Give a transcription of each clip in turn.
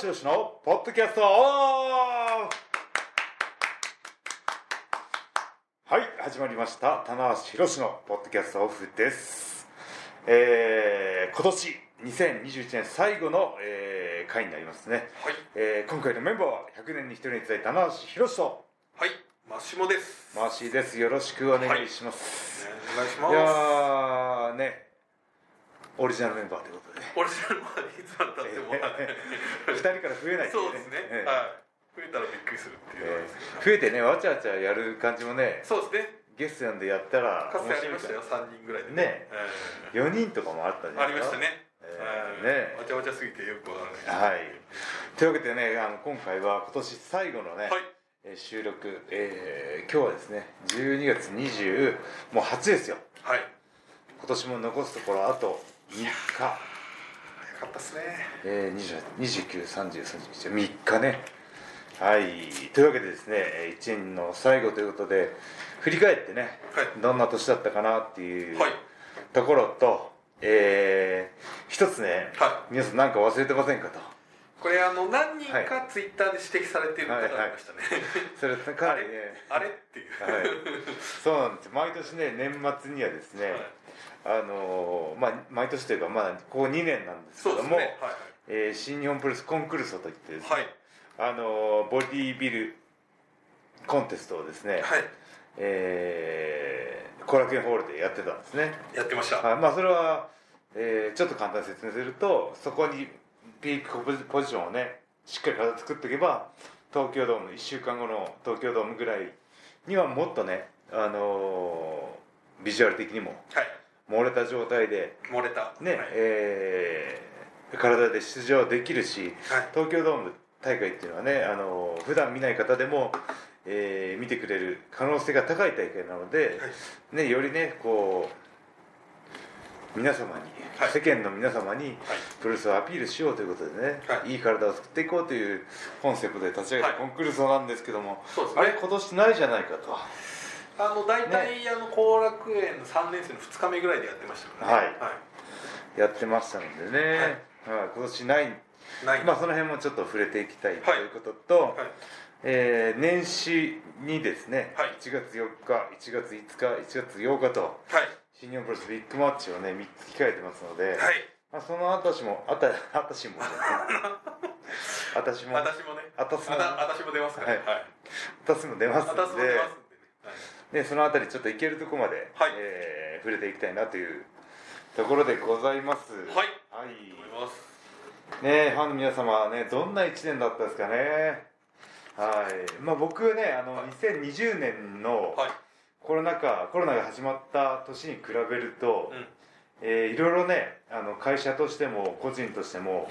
橋宏のポッドキャストオフはい始まりました。棚橋宏のポッドキャストオフです。えー、今年2021年最後の、えー、回になりますね、はい。えー今回のメンバーは100年に1人にいただいた棚橋宏と。はい、マシモです。マーシーです。よろしくお願いします、ねお願いしい、ます。やーねオリジナルメンバーということでオリジナルまでいつまで経っても、2人から増えないそうですね。ええ。はい。増えたらびっくりするっていう。増えてねわちゃわちゃやる感じもねそうですね。ゲスト呼んでやったらかつてありましたよ、三人ぐらいでね。え4人とかもあったじゃないですか。ありましたね。ねえ。わちゃわちゃすぎてよくわからない。はい。というわけでねあの今回は今年最後のね、収録、えー今日はですね12月20もう初ですよ。はい。今年も残すところあと3日、早かったっすね。えー、293031 3日ね。はい。というわけでですね1年の最後ということで振り返ってね、はい。どんな年だったかなっていうはい。ところと、えー、一つね、は皆さん何か忘れてませんかと。これあの何人はかツイッターで指摘されている方がいましたね。それかなりね。あれっていう。はい、そうなんですよ。毎年ね年末にはですね、はいあのーまあ毎年というかまあここ2年なんですけども、ね。はいえー新日本プロレスコンクルールといってですね、はい。あのーボディービルコンテストをですね、はい。えー後楽園ホールでやってたんですねやってました。はいまあそれは、えーちょっと簡単に説明するとそこにピークポジションをねしっかり体作っておけば東京ドーム1週間後の東京ドームぐらいにはもっとね、あのービジュアル的にもはい。漏れた状態で漏れた。ね、はい。えー体で出場できるしはい。東京ドーム大会っていうのはね、あのー普段見ない方でも、えー見てくれる可能性が高い大会なので、はいね、よりねこう皆様に、はい世間の皆様にはい。プロレスをアピールしようということでね、はいい、い体を作っていこうというコンセプトで立ち上げたはいコンクルールなんですけども、ね。あれ今年ないじゃないかとあの大体、あの後楽園の3年生の2日目ぐらいでやってましたからね。はい。やってましたのでね、はい。はい。今年ない。ない。まあその辺もちょっと触れていきたいということと、はい。えー年始にですね、はい。1月4日1月5日1月8日とはい。新日本プロレスビッグマッチをね3つ控えてますので、はい。まあ、その私もあた私も私も私もね。私 もあた私も出ますから。ねははい。私も出ますの私も出でますんでそのあたりちょっといけるとこまで、はい。えー触れていきたいなというところでございます。はい。はい。はい思います。ねファンの皆様はねどんな1年だったですかね。はい。まあ僕はねあの、はい。2020年のはい。コロナ禍コロナが始まった年に比べると、うん。えーいろいろねあの会社としても個人としても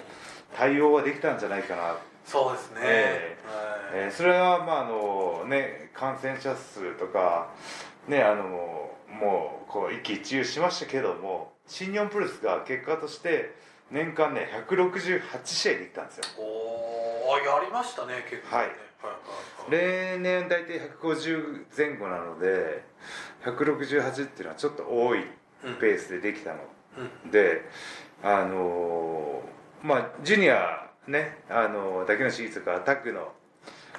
対応はできたんじゃないかな、そうですね。えはい。えーそれはまああのね感染者数とかねあのもうこう一喜一憂しましたけども新日本プロレスが結果として年間ね168試合できたんですよ。おーあやりましたね結構ね。はい。はいはいはい。例年大体150前後なので168っていうのはちょっと多いうんペースでできたの。うん。であのーまあジュニアねあのーだけのシリーズとかタッグの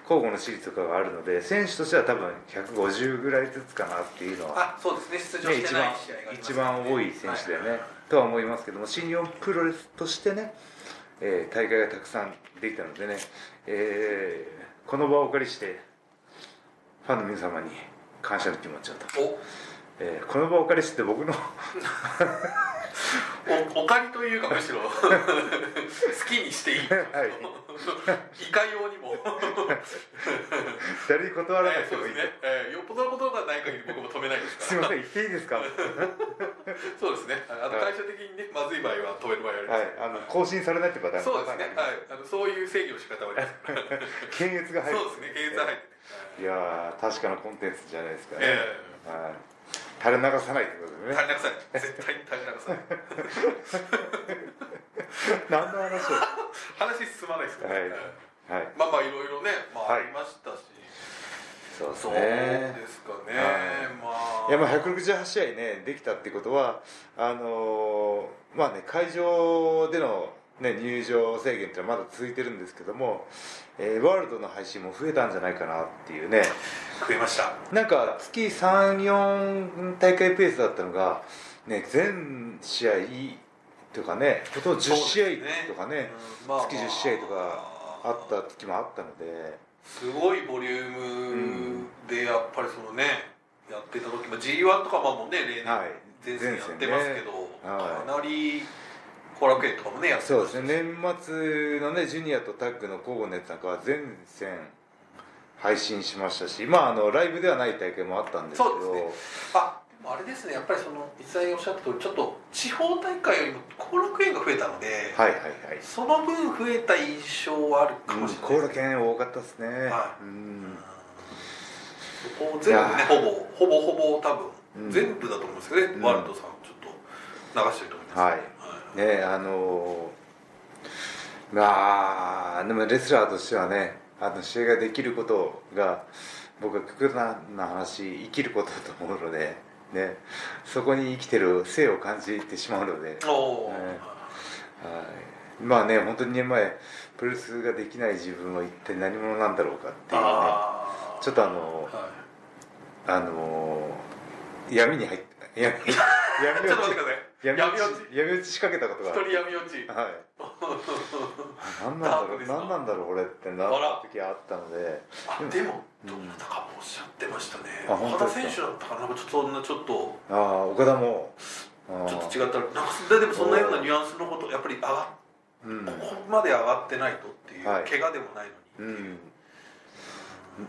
交互のシリーズとかがあるので選手としては多分150ぐらいずつかなっていうのは、あそうですね。出場ね、してない一番試合があります一番多い選手だよね、はいとは思いますけども新日本プロレスとしてね、えー大会がたくさんできたのでね、えーこの場をお借りしてファンの皆様に感謝の気持ちをと、お。えーこの場をお借りして僕の おお借りというかむしろ好きにしていい、はい。いかようにも誰に断らなくてもいいね、えーよっぽどのことがない限り僕も止めないですすいから。ません言っていいですか？は そうですね。あの会社的にねまずい場合は止める場合あります、い。あの更新されないってパターンそうですね。はい。あのそういう制御の仕方はあります検閲が入るそうですね。検閲は入って。いやー確かなコンテンツじゃないですかね、え。はい垂れ流さないってことでね。え垂れ流さない。絶対に垂れ流さない。何の話を？話進まないですから、はい。えはい。えまあまあいろいろね、まあ、はいありましたし、そうですそうねですかね、はい。まあ。いやまあ168試合ねできたってことはあのーまあね会場でのね、入場制限ってのはまだ続いてるんですけども、えーワールドの配信も増えたんじゃないかなっていうね。増えました。なんか月34大会ペースだったのが、ね、全試合とかねほとんど10試合とかねうんまあ月10試合とかあ。った時もあったので。すごいボリュームでやっぱりそのねやってた時も G1 とかもね例年はい。前線やってますけど、はい。かなり後楽園とかもねやってそうですね。年末のねジュニアとタッグの交互のやつなんかは全戦配信しましたしまああのライブではない大会もあったんですけど。そうですあでもあれですね。やっぱりその実際おっしゃった通りちょっと地方大会よりも後楽園が増えたので、はいはいはい。その分増えた印象はあるかもしれない後楽園多かったですね、はい。うん。そこを全部ねほぼほぼほぼ多分、うん。全部だと思うんですけどね、うんワールドさんちょっと流してると思います。はいはいねあのーまあでもレスラーとしてはねあの試合ができることが僕は極端な話生きることだと思うので、ね、そこに生きてる生を感じてしまうので、ねはい、まあね本当に2年前プロレスができない自分は一体何者なんだろうかっていうねちょっとあのはあのー闇に入っ て闇闇い、闇闇落ち。闇落ち。仕掛けたことがある一人闇落ち。はい。何なんだろう何なんだろう俺ってなった時あったので。あでもうん。どなたかもおっしゃってましたね。岡田選手だったかななんかちょっとそんなちょっとああ岡田も。あちょっーと違った。なんかででもそんなようなニュアンスのことやっぱり上がうん。ここまで上がってないとっていう、はい。怪我でもないのに、うん。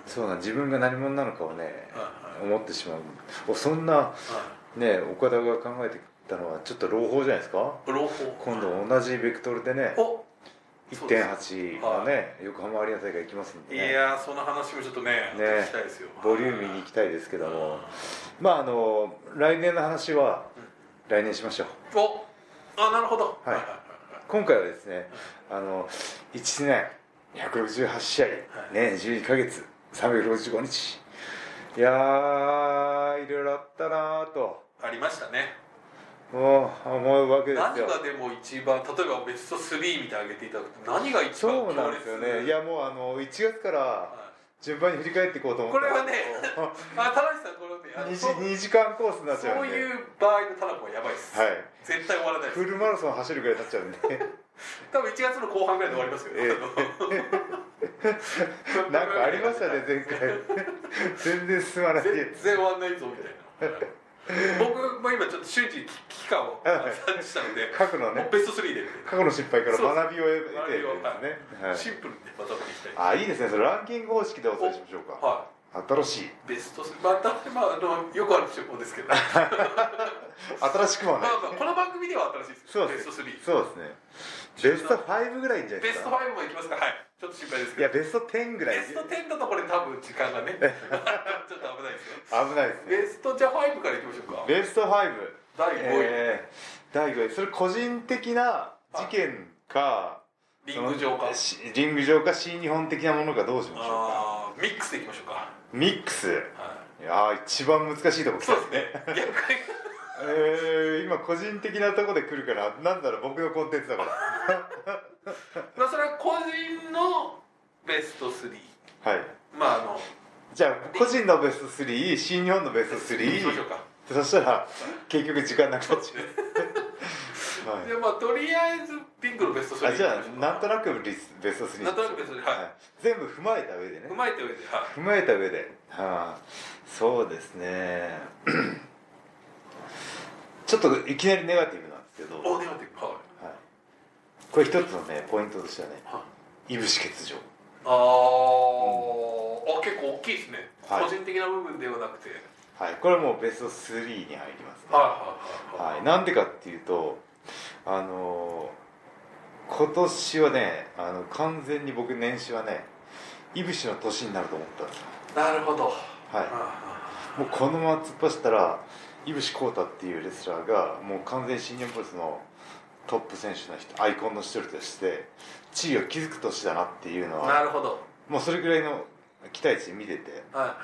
そうなん自分が何者なのかをねはい。思ってしまう。おそんなはい。ね岡田が考えてたのはちょっと朗報じゃないですか？朗報。今度同じベクトルでねおそうです。1.8のね横浜アリーナ大会行きますんでいねやーその話もちょっとねね。聞きたいですよ。ボリューミーに行きたいですけども。まああの来年の話は来年しましょう。おあなるほど。はい。今回はですねあの1年168試合、はい。ね12ヶ月365日。いやーいろいろあったなーと。ありましたね思うわけです何よがでも一番例えばベスト3みたいに挙げていただくと何が一番そうなんですよね。いやもうあの1月からは順番に振り返っていこうと思ったこれはねあ田中さんこれねあの 2, そう時2時間コースになっちゃそううんで。いう場合の田中はやばいです、はい。絶対終わらないです。フルマラソン走るぐらいになっちゃうんで。多分1月の後半ぐらいで終わりますよ、え なんかありましたね前回。全然進まない。全然終わんないぞみたいな。僕も今ちょっと瞬時に危機感を察知したので過去のね。ベスト3で。過去の失敗から学びを得てですね、はい。シンプルにまとめていきたい。あいいですね。それランキング方式でお伝えしましょうか。は新しい。いベスト3またまああのよくある情報ですけど。ま あ新しくもないまあこの番組では新しいですそうですベスト3そうですね。ベスト5ぐらいじゃないベストですか5もいきますか。はい。ちょっと心配ですけど。いやベスト10ぐらい。ベスト10だとこれ多分時間がね。ちょっと危ないですよ。危ないですね。ベストじゃあ5からいきましょうか。ベスト5第5位、えー、第5位。それ個人的な事件かリング上か。リング上か新日本的なものかどうしましょうか。ミックスでいきましょうか。ミックス？はい。いやー一番難しいとこ来た。そうですね。逆に。えー、今個人的なとこで来るからなんだろう僕のコンテンツだから。まあそれは個人のベスト3はい。まああのじゃあ個人のベスト3新日本のベストいきましょう3かそしたら結局時間なくなっちゃう、はい。でまあとりあえずピンクのベスト3あじゃあなんとななくリスベスト3なんとなくベスト3はい。はい、全部踏まえた上でね。踏まえた上では踏まえた上で。はあそうですね。ちょっといきなりネガティブなんですけど、いおネガティブ。はい。はい、これ一つのねポイントとしてはねはい。いぶし欠場あー。あ結構大きいですね、はい。個人的な部分ではなくてはいこれはもうベスト3に入りますね。はいなんでかっていうとあのー今年はねあの完全に僕年始はねいぶしの年になると思ったんですよなるほど。ははいもうこのまま突っ走ったらいぶし浩太っていうレスラーがもう完全に新日本プロレスのトップ選手の人アイコンの一人として地位を築く年だなっていうのはなるほど。もうそれぐらいの期待値で見てて、はいは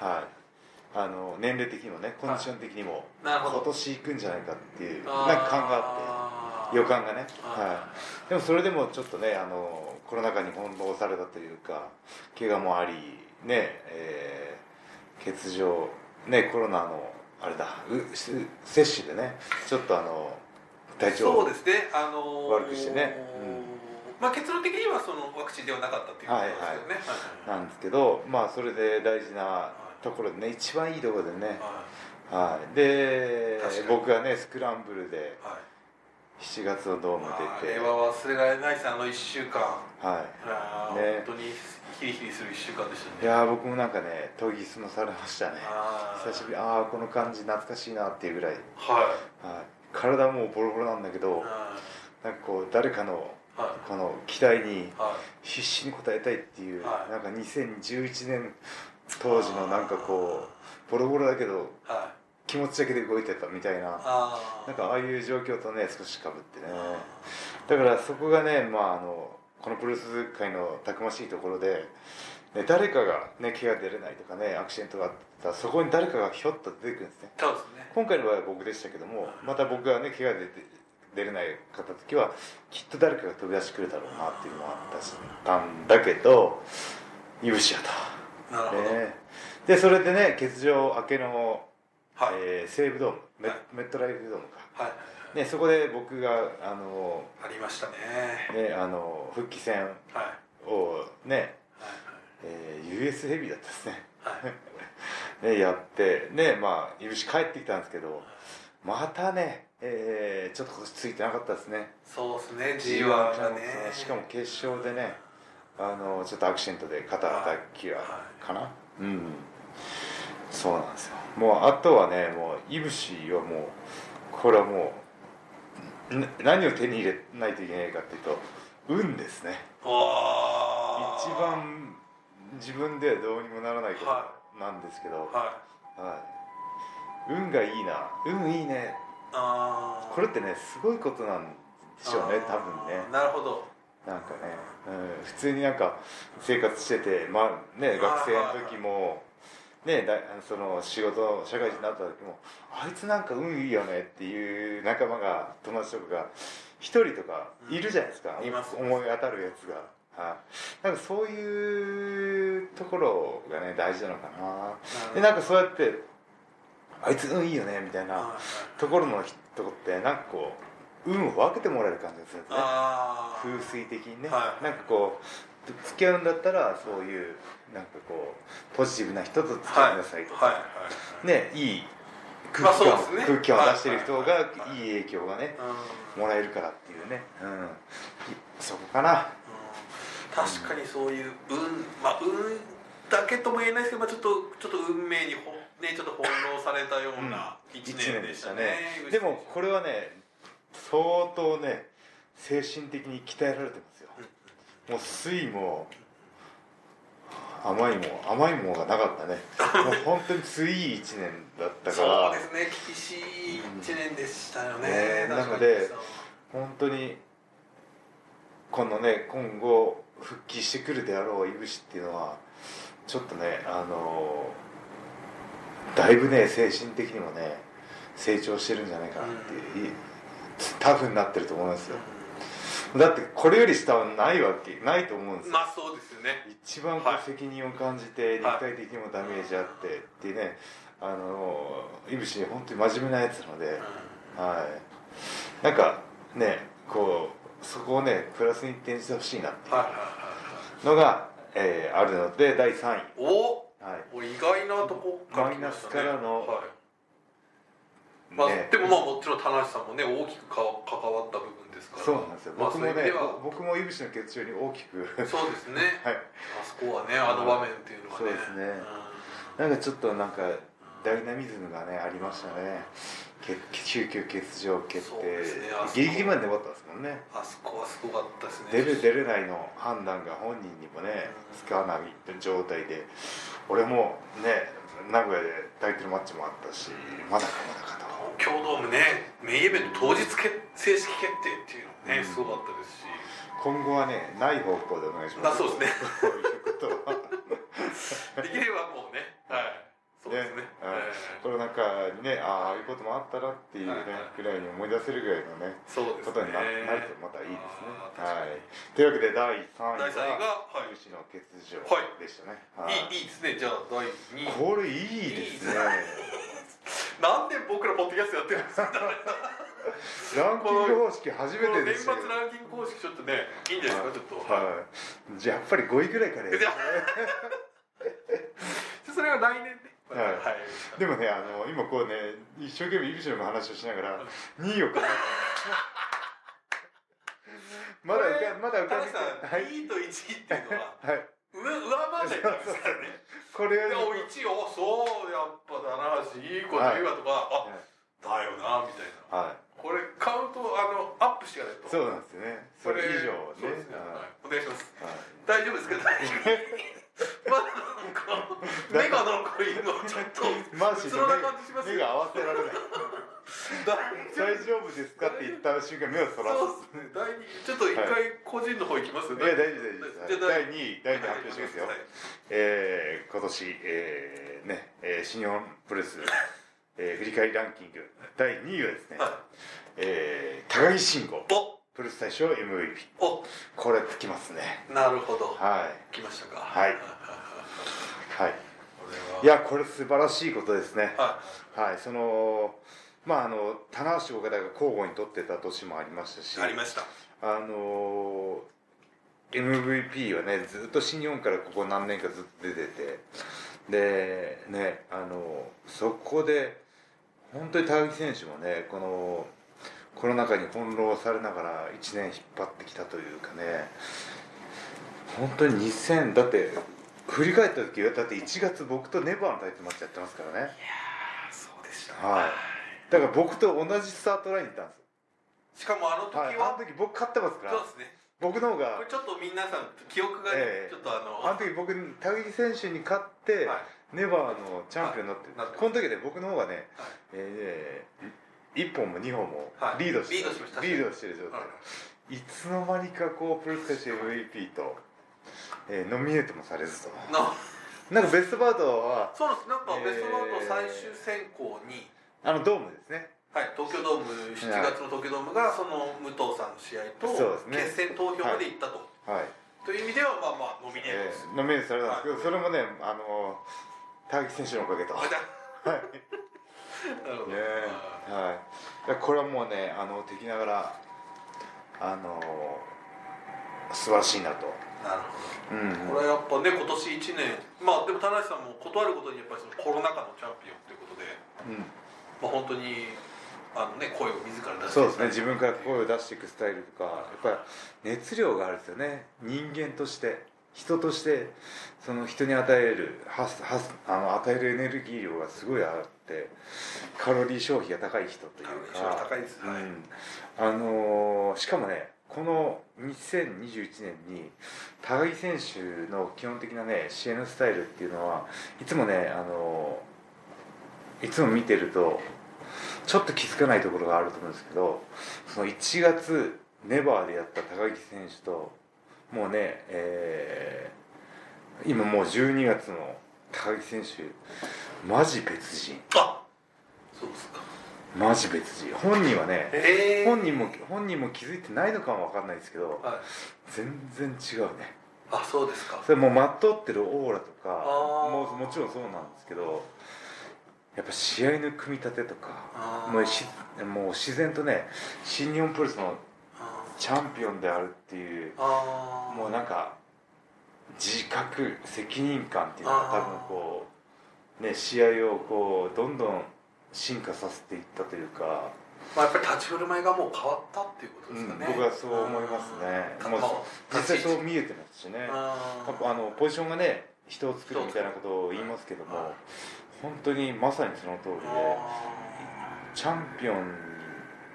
いはい。はい、あの年齢的にもねコンディション的にも今年行くんじゃないかっていうなんか感があって予感がね、はい、でもそれでもちょっとねあのコロナ禍に翻弄されたというか怪我もありねえー欠場ねコロナのあれだ接種でねちょっとあの体調そうですね。あのー悪くしてね。まあ結論的にはそのワクチンではなかったっていうことですけどね。なんですけどまあそれで大事なところでね一番いいところでね、ははい、で僕がねスクランブルでいはい。7月のドーム出て、れは忘れられないですあの1週間。はあーね。本当にヒリヒリする1週間でしたい、ね。いやー僕もなんかね研ぎ澄まされましたね。久しぶり。ああこの感じ懐かしいなっていうぐらい、はい。はい、体もうボロボロなんだけどはなんかこう誰かのいはい。この期待にはい。必死に応えたいっていう、はい。なんか2011年当時のなんかこうボロボロだけどはい。気持ちだけで動いてたみたいなあなんかああいう状況とね少しかぶってね。だからそこがね、まあ、あのこのプロレス界のたくましいところで、ね、誰かが、ね、怪我出れないとかねアクシデントがあったらそこに誰かがひょっと出てくるんですね。ね。今回の場合は僕でしたけどもまた僕がね怪我で出れないかった時はきっと誰かが飛び出してくるだろうなっていうのもあったしたんだけどいぶしやなるほど、と、ね、でそれでね欠場明けの、はい、えー西武ドームメ,、はい。メットライフドームか、はい。ね、そこで僕があのありましたね。ね、あの復帰戦はい。をね、はいえー US ヘビーだったですね。はい。ねやってねまあいぶし帰ってきたんですけどまたね、えーちょっと今年ついてなかったですね。そうですね G1 がね。しかも決勝でねあのちょっとアクシデントで肩たきはかな、うん。そうなんですよ。もうあとはねもういぶしはもうこれはもうな何を手に入れないといけないかっていうと運ですね。一番自分ではどうにもならないこはとなんですけど、ははい、運がいいな。運いいね。これってねすごいことなんでしょうね多分ね。なるほどなんかね、うん、普通になんか生活しててまあね学生の時もねだその仕事社会人になった時もあいつなんか運いいよねっていう仲間が友達とかが一人とかいるじゃないですか、うん思い当たるやつが。はい、なんかそういうところがね大事なのかな。でなんかそうやってあいつ運いいよねみたいなところの人ってなんかこう運を分けてもらえる感じがするんですね風水的にね、はい。なんかこう付き合うんだったらそういうなんかこうポジティブな人と付き合いなさいとか、はい。はい。はい。ねいい空気感、まあね。空気感を出してる人がはい。はい。影響がねうん。もらえるからっていうね、うん、そこかな。確かにそういう運まあ運だけとも言えないですけど、まあ、ちょっとちょっと運命にほねちょっと翻弄されたような一一年でしたね,、でもこれはね相当ね精神的に鍛えられてますよ。もう酸いも甘いも甘いものがなかったね。もう本当に酸い一年だったかそうらですね厳しい一年でしたよね,、ね確かに。なので本当にこのね今後復帰してくるであろういぶしっていうのはちょっとねあのだいぶね精神的にもね成長してるんじゃないかなっていう、タフになってると思いますよ。だってこれより下はないわけないと思うんですよ。まあそうですよね。一番こはいう責任を感じて肉体的にもダメージあってっていうねあのいぶし本当に真面目なやつなので、はい、なんかねこうそこをねプラスに転じてほしいなっていうのが、えーあるので第3位、はいおはい。お意外なとこマイナスからのはいまあね。でもまあもちろん田無さんもね大きくか関わった部分ですから。そうなんですよ。まあ僕もね僕もいぶしの欠場に大きく。そうですね。はい。あそこはねあの場面っていうのはね。そうですね。うん。なんかちょっとなんかダイナミズムがねありましたね。け急遽欠場決定、ね。ギリギリまで粘ったんですもんね。あそこはすごかったですね。出る出れないの判断が本人にもねつかない状態で。俺もね名古屋でタイトルマッチもあったしまだかまだかと東京ドームねメインイベント当日け正式決定っていうのね、うん。すごかったですし。今後はねない方向でお願いします。あそうですね。こういうことは。できればもうねはい。そうですね。はい。これなんかかにねあああいうこともあったなっていうね、はい。はいぐらいに思い出せるぐらいのねそうですね。ことにななるとまたいいですね。はい。というわけで第3位ががはい。終始の欠場はい。でしたね、はい。いいいいですね。じゃあ第2位。これいいですねなんで僕らポッドキャストやってるんですかランキング方式初めてですよランキング公式ちょっとねいいんじゃないですかちょっと。はい、じゃあやっぱり5位ぐらいから。やるいやそれは来年ねはい。はいでもねあの今こうね一生懸命イルションの話をしながら2位を考えてまだ浮かまだ浮かんで田中さん、はい2位と1位っていうのははい上上回んないからですからね。これいやお1位おそうやっぱ棚橋いいこと言うわとか、あだよなみたいな。はい。これカウントあのアップしてやるとそうなんですよね。それ以上ね。そうですね、ははい、お願いします。いはい。大丈夫ですか？大丈夫 まだなんか目がなんかいいのちょっとマーシーとうつろな感じします目が合わせられない大大丈夫ですかって言った瞬間目をそらそうですね。第二ちょっと一回個人の方行きますすい。や大丈夫大丈夫。第2位第2位発表しますよ。はい。えー今年、えーねえー新日本プロレス、えー振り返りランキング。第2位はですね、はい。えー高木慎吾。お。プロレス大賞 MVP お。これつきますね。なるほど。はい。来ましたか。はい。こはい。いやこれ素晴らしいことですね。ははい。そのまああの棚橋岡田が交互に取ってた年もありましたしいありました。あの MVP はねずっと新日本からここ何年かずっと出ててでねあのそこで本当に高木選手もねこのコロナ禍に翻弄されながら1年引っ張ってきたというかね本当に2000だって振り返った時はだって1月僕とネバーのタイトルマッチやってますからね。いやーそうでした。ねはいだから僕と同じスタートラインにいたんですしかもあの時よ、はい、はあの時僕勝ってますから。そうですね。僕の方がこれちょっと皆さん記憶がええ。ねちょっとあのあの時僕高木選手に勝って、はい。ネバーのチャンピオンになって、この時で僕の方がね、はい。えー、1本も2本もはい。リードして,、リードしましたリードしてる状態、はい。い、つの間にかこうプロレス大賞 MVP と、えーノミネートもされずと。ななんかベストバウトはそうです。なんかえーベストバウト最終選考に、あのドームですね。はい、東京ドーム7月の東京ドームがその武藤さんの試合と決選投票まで行ったと、はい、という意味ではまあまあノミネートえです、ーノミネートされたんですけど、それもねあの高木選手のおかげと。はい。あなるほど、ねはい、これはもうねあの敵ながらあの素晴らしいなと、なるうんほどこれはやっぱね今年1年まあでも田中さんも断ることにやっぱりそのコロナ禍のチャンピオンということでうん、まあ本当にあのね声を自ら出してそうですね。自分から声を出していくスタイルとかやっぱり熱量があるんですよね。人間として人としてその人に与えるはすはすあの与えるエネルギー量がすごいあってカロリー消費が高い人というカロリーか消費高いですはいうん。あのーしかもねこの2021年に高木選手の基本的なね支援のスタイルっていうのはいつもねあのーいつも見てるとちょっと気づかないところがあると思うんですけどその1月ネバーでやった高木選手ともうね、えー今もう12月の高木選手マジ別人。あそうですか。マジ別人。本人はねええ。本人も本人も気づいてないのかもわかんないですけどはい。全然違うね。あそうですか。それもうまっとってるオーラとかもうもちろんそうなんですけどやっぱ試合の組み立てとかもうしもう自然とね新日本プロレスのあチャンピオンであるっていうもうなんか自覚責任感っていうのが多分こうね試合をこうどんどん進化させていったというか、まあ、やっぱり立ち振る舞いがもう変わったっていうことですかね、うん僕はそう思いますね。もううんまあ実際そう見えてますしね。あのポジションがね人を作るみたいなことを言いますけども、はい本当にまさにその通りであチャンピオン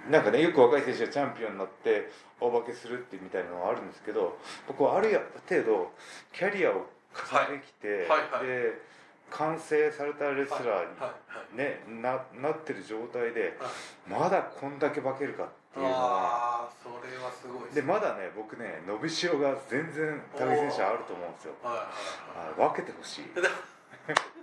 なんかねよく若い選手がチャンピオンになって大化けするってみたいなのはあるんですけど僕はある程度キャリアを重ねてきて、はい。はい。で完成されたレスラーに、ね、ななってる状態ではい。まだこんだけ化けるかっていうのはああそれはすごいでまだね僕ね伸びしろが全然高木選手あると思うんですよ。はい。分けてほしい。はいで3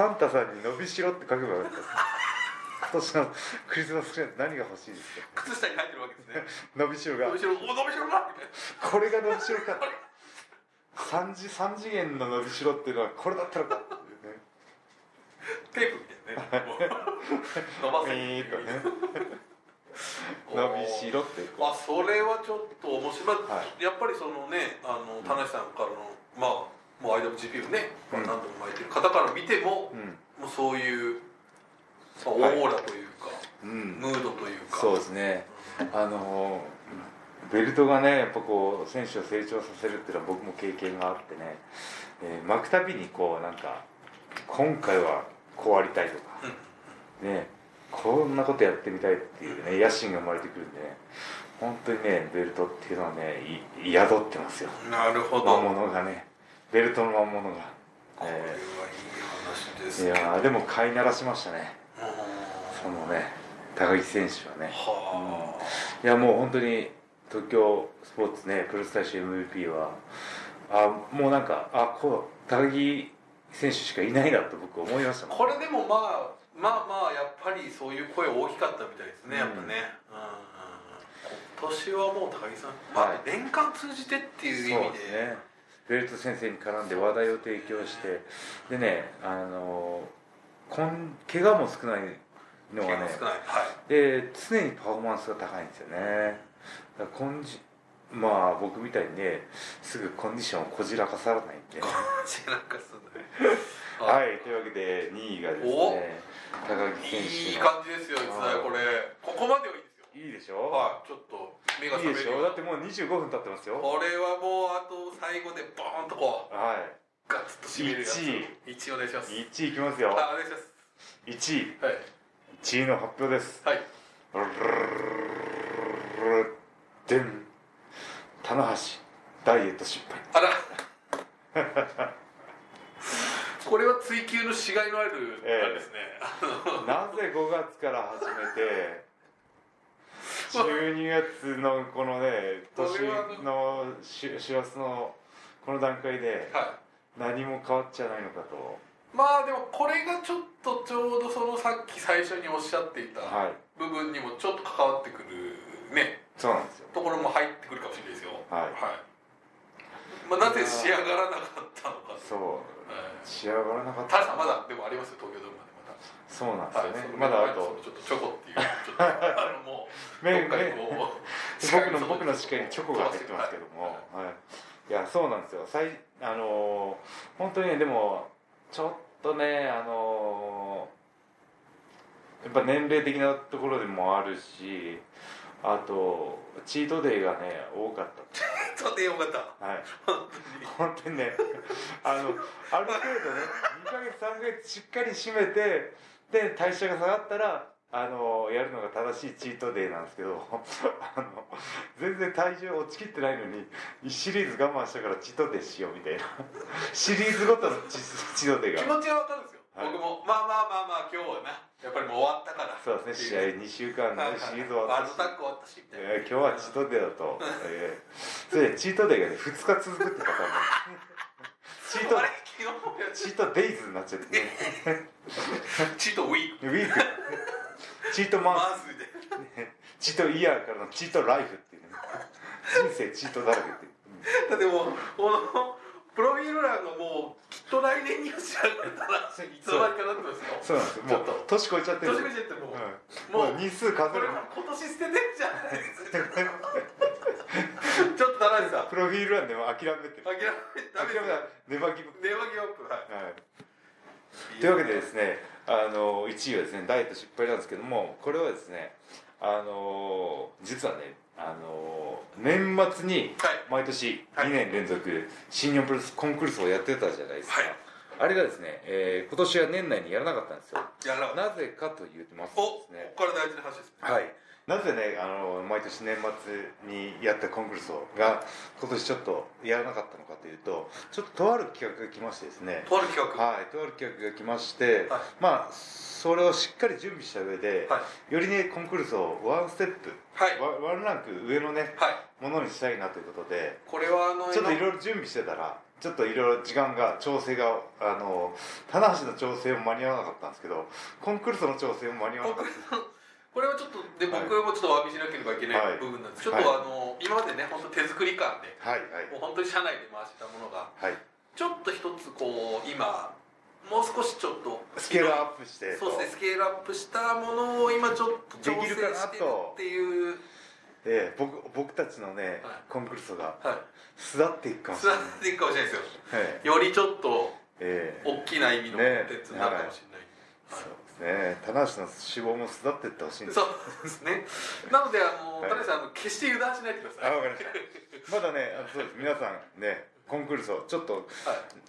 サンタさんに伸びしろって書けばよかった。です今年のクリスマスプレゼント何が欲しいですか？靴下に入ってるわけですね。伸びしろが。伸びしろ。お伸びしろが。これが伸びしろか。三次三次元の伸びしろっていうのはこれだったのか。っていうねテープみたいなね。伸ばせピーッとね。伸びしろってまあそれはちょっと面白い、はやっぱりそのねあの田無さんからのまあもう IWGP をね、まあ、うん。何度も巻いてる。方から見ても、うん。もうそういう、まあ、オはい。ーラというか、うん。ムードというか。そうですね。あのベルトがねやっぱこう選手を成長させるっていうのは僕も経験があってね、えー巻くたびにこうなんか今回はこうありたいとか、ねこんなことやってみたいっていうね野心が生まれてくるんでね。本当にねベルトっていうのはねい宿ってますよ。うんなるほど。魔物がねベルトの魔物が、これはいいえ話ですーいやーでも飼いならしましたね。うん。そのね高木選手はね。はあ、いやもう本当に東京スポーツねプロス大使 MVP はあもうなんかあこう高木選手しかいないなと僕思いましたこれでもまあまあまあやっぱりそういう声大きかったみたいですね、やっぱね、うんうんうん、今年はもう高木さん、まはい。あ、年間通じてっていう意味で。ねベルト先生に絡んで話題を提供してでねあのこん怪我も少ないのはね怪我少ない。はい。で常にパフォーマンスが高いんですよね。だからコンジまあ僕みたいにねすぐコンディションをこじらかさらないんでね。背中すんだねはい。というわけで2位がですね高木選手の。いい感じですよ実際これ。ここまではいいですよ。いいでしょ、はい。ちょっと目がい、いでし覚めるよょ？だってもう25分経ってますよ。これはもうあと最後でボーンとこう。はガツッと締めるやつ。1 1位お願いします。い1位いきますよ。はいお願いします。1位。はい。1位の発表です。はい。でん棚橋ダイエット失敗あらこれは追求のしがいのある、ええあれですねなぜ5月から始めて 12月のこのね年のし師走のこの段階では何も変わっちゃないのかと。いまあでもこれがちょっとちょうどそのさっき最初におっしゃっていたはい。部分にもちょっと関わってくるね。そうなんですよ。ところも入ってくるかもしれないですよ。はい。まあ、なぜ仕上がらなかったのか。そう。はい。仕上がらなかった。タラさんまだでもありますよ東京ドームそうなんはいですよね、まだあと。ちょっとチョコっていうちょっとあのもうめ どっかこう僕の僕の視界にチョコが入ってますけども、はい、いやそうなんですよ。最あのー本当にねでもちょっとねあのーやっぱ年齢的なところでもあるしあとチートデイがね多かっそうでよかった。たはい。本当に。ね。あのある程度ね2ヶ月3ヶ月しっかり締めてで代謝が下がったらあのやるのが正しいチートデイなんですけど あの全然体重落ちきってないのに1シリーズ我慢したからチートデイしようみたいな。シリーズごとのチチートデイが。気持ちはわかるんですよ、はい。僕もまあまあまあまあ今日はなやっぱりもう終わったから。そうですね試合2週間のシリーズ終わったし。ワールドタッグ終わったしみたいな、えー今日はチートデイだと、えーそれでチートデイがね2日続くってパターンチートあれ？昨日もやチートデイズになっちゃってね。チートウィーク。ウィーク。チートマン。スチートイヤーからのチートライフっていうね。人生チートだらけっていう、だってもうこのプロフィール欄がもうきっと来年には仕上がれたらいつの間にかなってますよ。そうなんですよ。もう年越えちゃってる年越えちゃってもう、うん、もう日数数える。これは今年捨ててんじゃないですか ちょっと高橋さんプロフィール欄でも諦めてる。諦めダメ諦めたネバギブ電話ギブアップはい。はいというわけでですねあの1位はですねダイエット失敗なんですけどもこれはですねあの実はねあの年末にはい。毎年はい。2年連続新日本プロレスコンクールスをやってたじゃないですか、はい。あれがですね、えー今年は年内にやらなかったんですよ。やらなぜかと言ってますおとですねここから大事な話ですね。はい、なぜねあの毎年年末にやったコンクールソが今年ちょっとやらなかったのかというとちょっととある企画が来ましてですね。とある企画？はいとある企画が来まして、はい。まあそれをしっかり準備した上で、はい。よりねコンクールソをワンステップ、はい。ワワンランク上のねはい。ものにしたいなということでこれはあのちょっとい今ろいろ準備してたらちょっといろいろ時間が調整があの棚橋の調整も間に合わなかったんですけどコンクールソの調整も間に合わなかったこれはちょっとではい僕もちょっとお詫びしなければいけなはい。い部分なんです、ちょっとあの今までね本当手作り感ではいはい。もう本当に社内で回したものがはい。ちょっと一つこう今もう少しちょっとスケールアップしてそうですねスケールアップしたものを今ちょっと調整してるっていう。で僕僕たちのね、はい。コンクールソがはい。巣立っていくかもし座れない。っていくかもしれないですよ。はい。よりちょっとええ。大きな意味のコンねテンツになるかもしれない、そうですね棚橋の脂肪も巣立っていってほしいんです。そうですね。なのであのはい。田中さんあの決して油断しないでください。あわかりました。まだねあそうです。皆さんねコンクールソちょっとはい。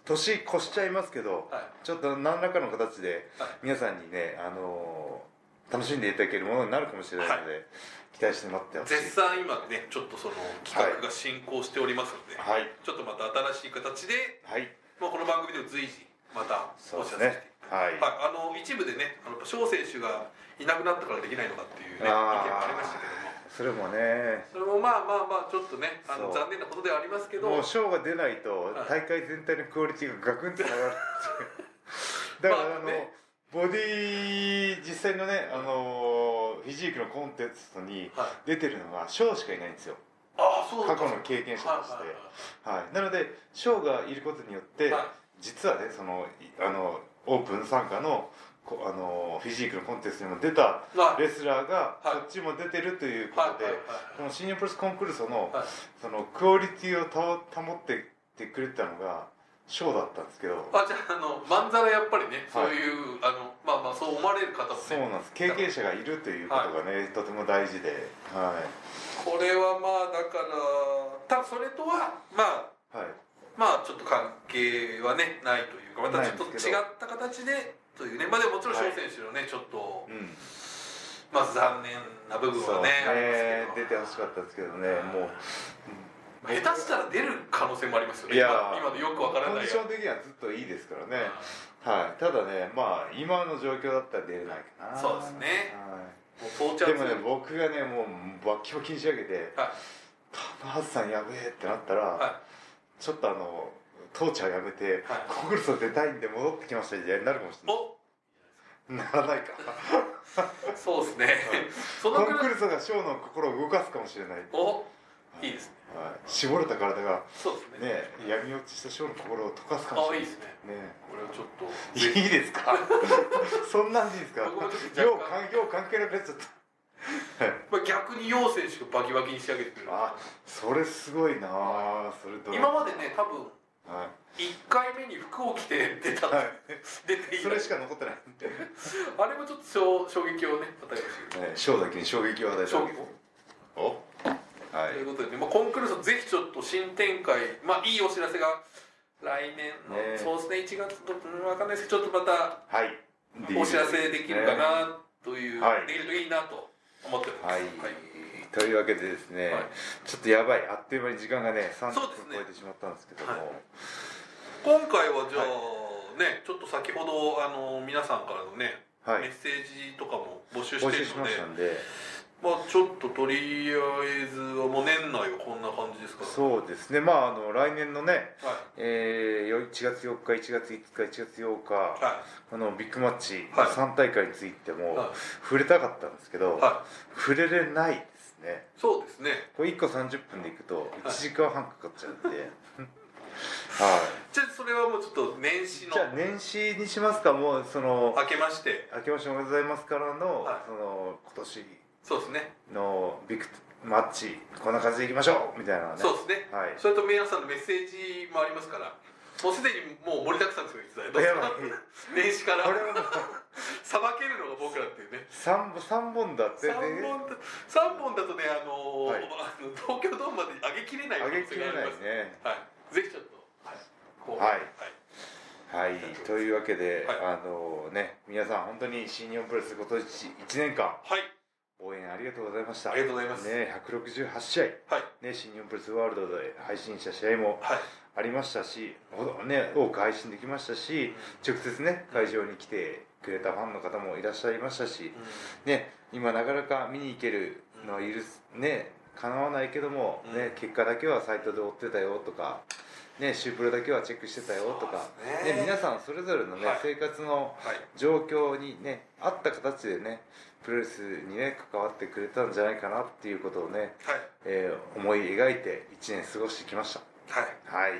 年越しちゃいますけど、はい。ちょっと何らかの形ではい。皆さんにね、あのー楽しんでいただけるものになるかもしれないので、期待して待ってほしい。絶賛今ねちょっとその企画が進行しておりますので、はい。ちょっとまた新しい形で、はい。まあ、この番組でも随時またそうですお知らせしてねはい、はい、あの一部でねあの翔選手がいなくなったからできないのかっていうね意見もありましたけども。それもね。それもまあまあまあちょっとねあの残念なことではありますけど。もう賞が出ないとはい。大会全体のクオリティがガクンと下がる だから、あのボディ実際のね、あのフィジークのコンテストにはい。出てるのが賞しかいないんですよ。ああそう過去の経験者として。はい。はい、なので賞がいることによって、はい実はねそのいあのオープン参加のこあのフィジークのコンテストにも出たはい。レスラーがはい。こっちも出てるということで、このシニアプロレスコンクールソの,、はい。そのクオリティを保保ってってくれてたのが賞だったんですけどあじゃああのまんざらやっぱりね、はい。そういうあのまあまあそう思われる方もねそうなんです。経験者がいるということがね、とても大事ではこれはまあだから多分それとはまあまあちょっと関係はねないというかまたちょっと違った形でというねまあでももちろんはい翔選手のねちょっとうん。まず残念な部分はねね。出てほしかったですけどねもう、まあ下手したら出る可能性もありますよね。いや今今のよくわからないコンディション的にはずっといいですからね、はい、ただねまあ今の状況だったら出れないかな。そうですね。はい。でもね僕がねもうバッキバキに仕上げてはい「棚橋さんやべえ」ってなったら、はちょっとあのトーチャーやめて、はい。コンクールソ出たいんで戻ってきましたみたいになるかもしれない。お。ならないか。そうですね。コンクールソがショーの心を動かすかもしれない、はい、お。いいですね。絞れた体がそうですね。ね闇落ちしたショーの心を溶かすかもしれない。あいいですね。ね。これをちょっと。いいですか？そんなんでいいですか？よう関係なくなっちゃったまあ、逆に楊選手がバキバキに仕上げてくれる。あそれすごいなあそれどう今までね多分は1回目に服を着て出た、い、はい、出ていい。それしか残ってない。あれもちょっと衝衝撃をね与えましだけに衝撃を与えたわけですお。はい。ということでね、まあ、コンクールソぜひちょっと新展開。まあいいお知らせが来年の、ね。そうですね1月とうんわかんないですけどちょっとまたはい。お知らせできるかなという、はい。できるといいなと思ってます。はい、というわけでですね、はい。ちょっとやばい。あっという間に時間がね30そうですね。分超えてしまったんですけども、はい。今回はじゃあ、ねちょっと先ほどあの皆さんからのね、はい。メッセージとかも募集し募集しているのでまあちょっととりあえずはもう年内はこんな感じですかそうですね。まああの来年のね、はえー、1月4日1月5日1月8日、いはこのビッグマッチはい。3大会についてもはい。触れたかったんですけど、い。は触れれないですね。いそうですね。これ1個30分でいくと1時間半かかっちゃうんで。はい。じゃあそれはもうちょっと年始の。じゃあ年始にしますか。もうその明けまして。明けましておめでとうございますからの,、はい。その今年そうですね。のビッグマッチこんな感じでいきましょうみたいなね。そうですね。はい。それと皆さんのメッセージもありますからもうすでにもう盛りだくさんですよいつだよやばい年始から。これは さばけるのが僕らっていうね。3, 三本だって3本だ三本だとねあのーはい。東京ドームまで上げきれない上げきれないね。はい。ぜひちょっとはい。こうはい。はい。はい。というわけで、はい。あのね皆さん本当に新日本プロレス今年1年間はい応援あありがとうございました。ありがとうございます。ね168試合。はい。ね新日本プロレスワールドで配信した試合もはいありましたしほどね多く配信できましたし直接ね会場に来てくれたファンの方もいらっしゃいましたしね今なかなか見に行けるのは許すね叶わないけども、うん。ね、結果だけはサイトで追ってたよとか、ね、シュープロだけはチェックしてたよとかねね皆さんそれぞれのね、はい。生活のはい。状況にね合った形でねプロレスにね関わってくれたんじゃないかなっていうことをね、はい。えー思い描いて1年過ごしてきました。はい。はい。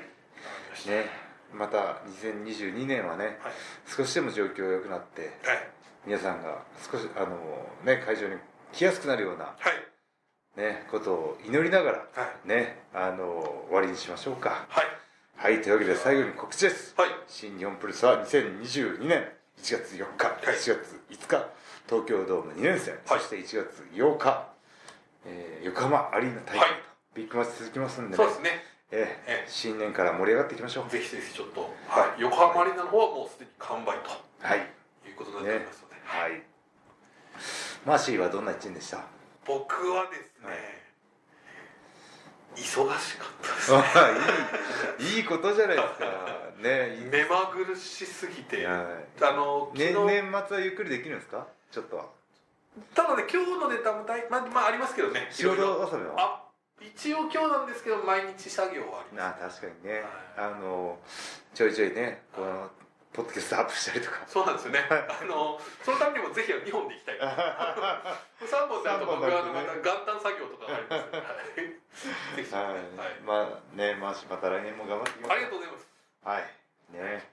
ねまた2022年はねはい。少しでも状況が良くなってはい。皆さんが少しあのね会場に来やすくなるようなはいねことを祈りながらはい。ねあの終わりにしましょうか。はい。はいというわけで最後に告知です。はい。新日本プロレスは2022年1月4日、はい。1月5日東京ドーム2連戦、はい。そして1月8日、えー横浜アリーナ大会と、はい。ビッグマッチ続きますんでね。そうですね。えーええ新年から盛り上がっていきましょう。ぜひぜひちょっと、はい、横浜アリーナの方はもうすでに完売と。はい。いうことになっておりますので、はい。マーシーはどんな一年でした？僕はですね、はい。忙しかったですあいいいいことじゃないですか。ねいい目まぐるしすぎて、はあのい昨日、年年末はゆっくりできるんですか？ちょっとは。ただね今日のネタも大まあまあありますけどね。仕事納めは？あ一応今日なんですけど毎日作業はありまあ確かにね、はあのちょいちょいねこのポッドキャストアップしたりとか。すそうなんですよね。あのそのためにもぜひ2本でいきたい。3本だと僕はあのまた元旦作業とかありますので。はい。ぜひ、はい、はいまあねまあまた来年も頑張っていきまあしょりがとうございます。うはい。ね。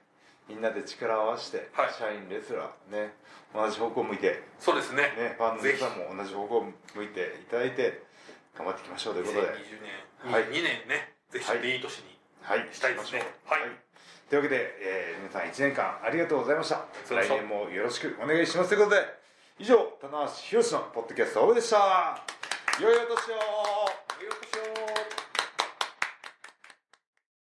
みんなで力を合わせて、はい。社員レスラーね。同じ方向向いて。そうですね。ねファンの皆さんも同じ方向向いていただいて頑張っていきましょうということで。2020年、はい。2年ね。ぜひちょっといい年にはいしたいですね。はいというわけで、えー皆さん1年間ありがとうございました。来年もよろしくお願いしますということで以上棚橋宏のポッドキャストオブでした。良いお年を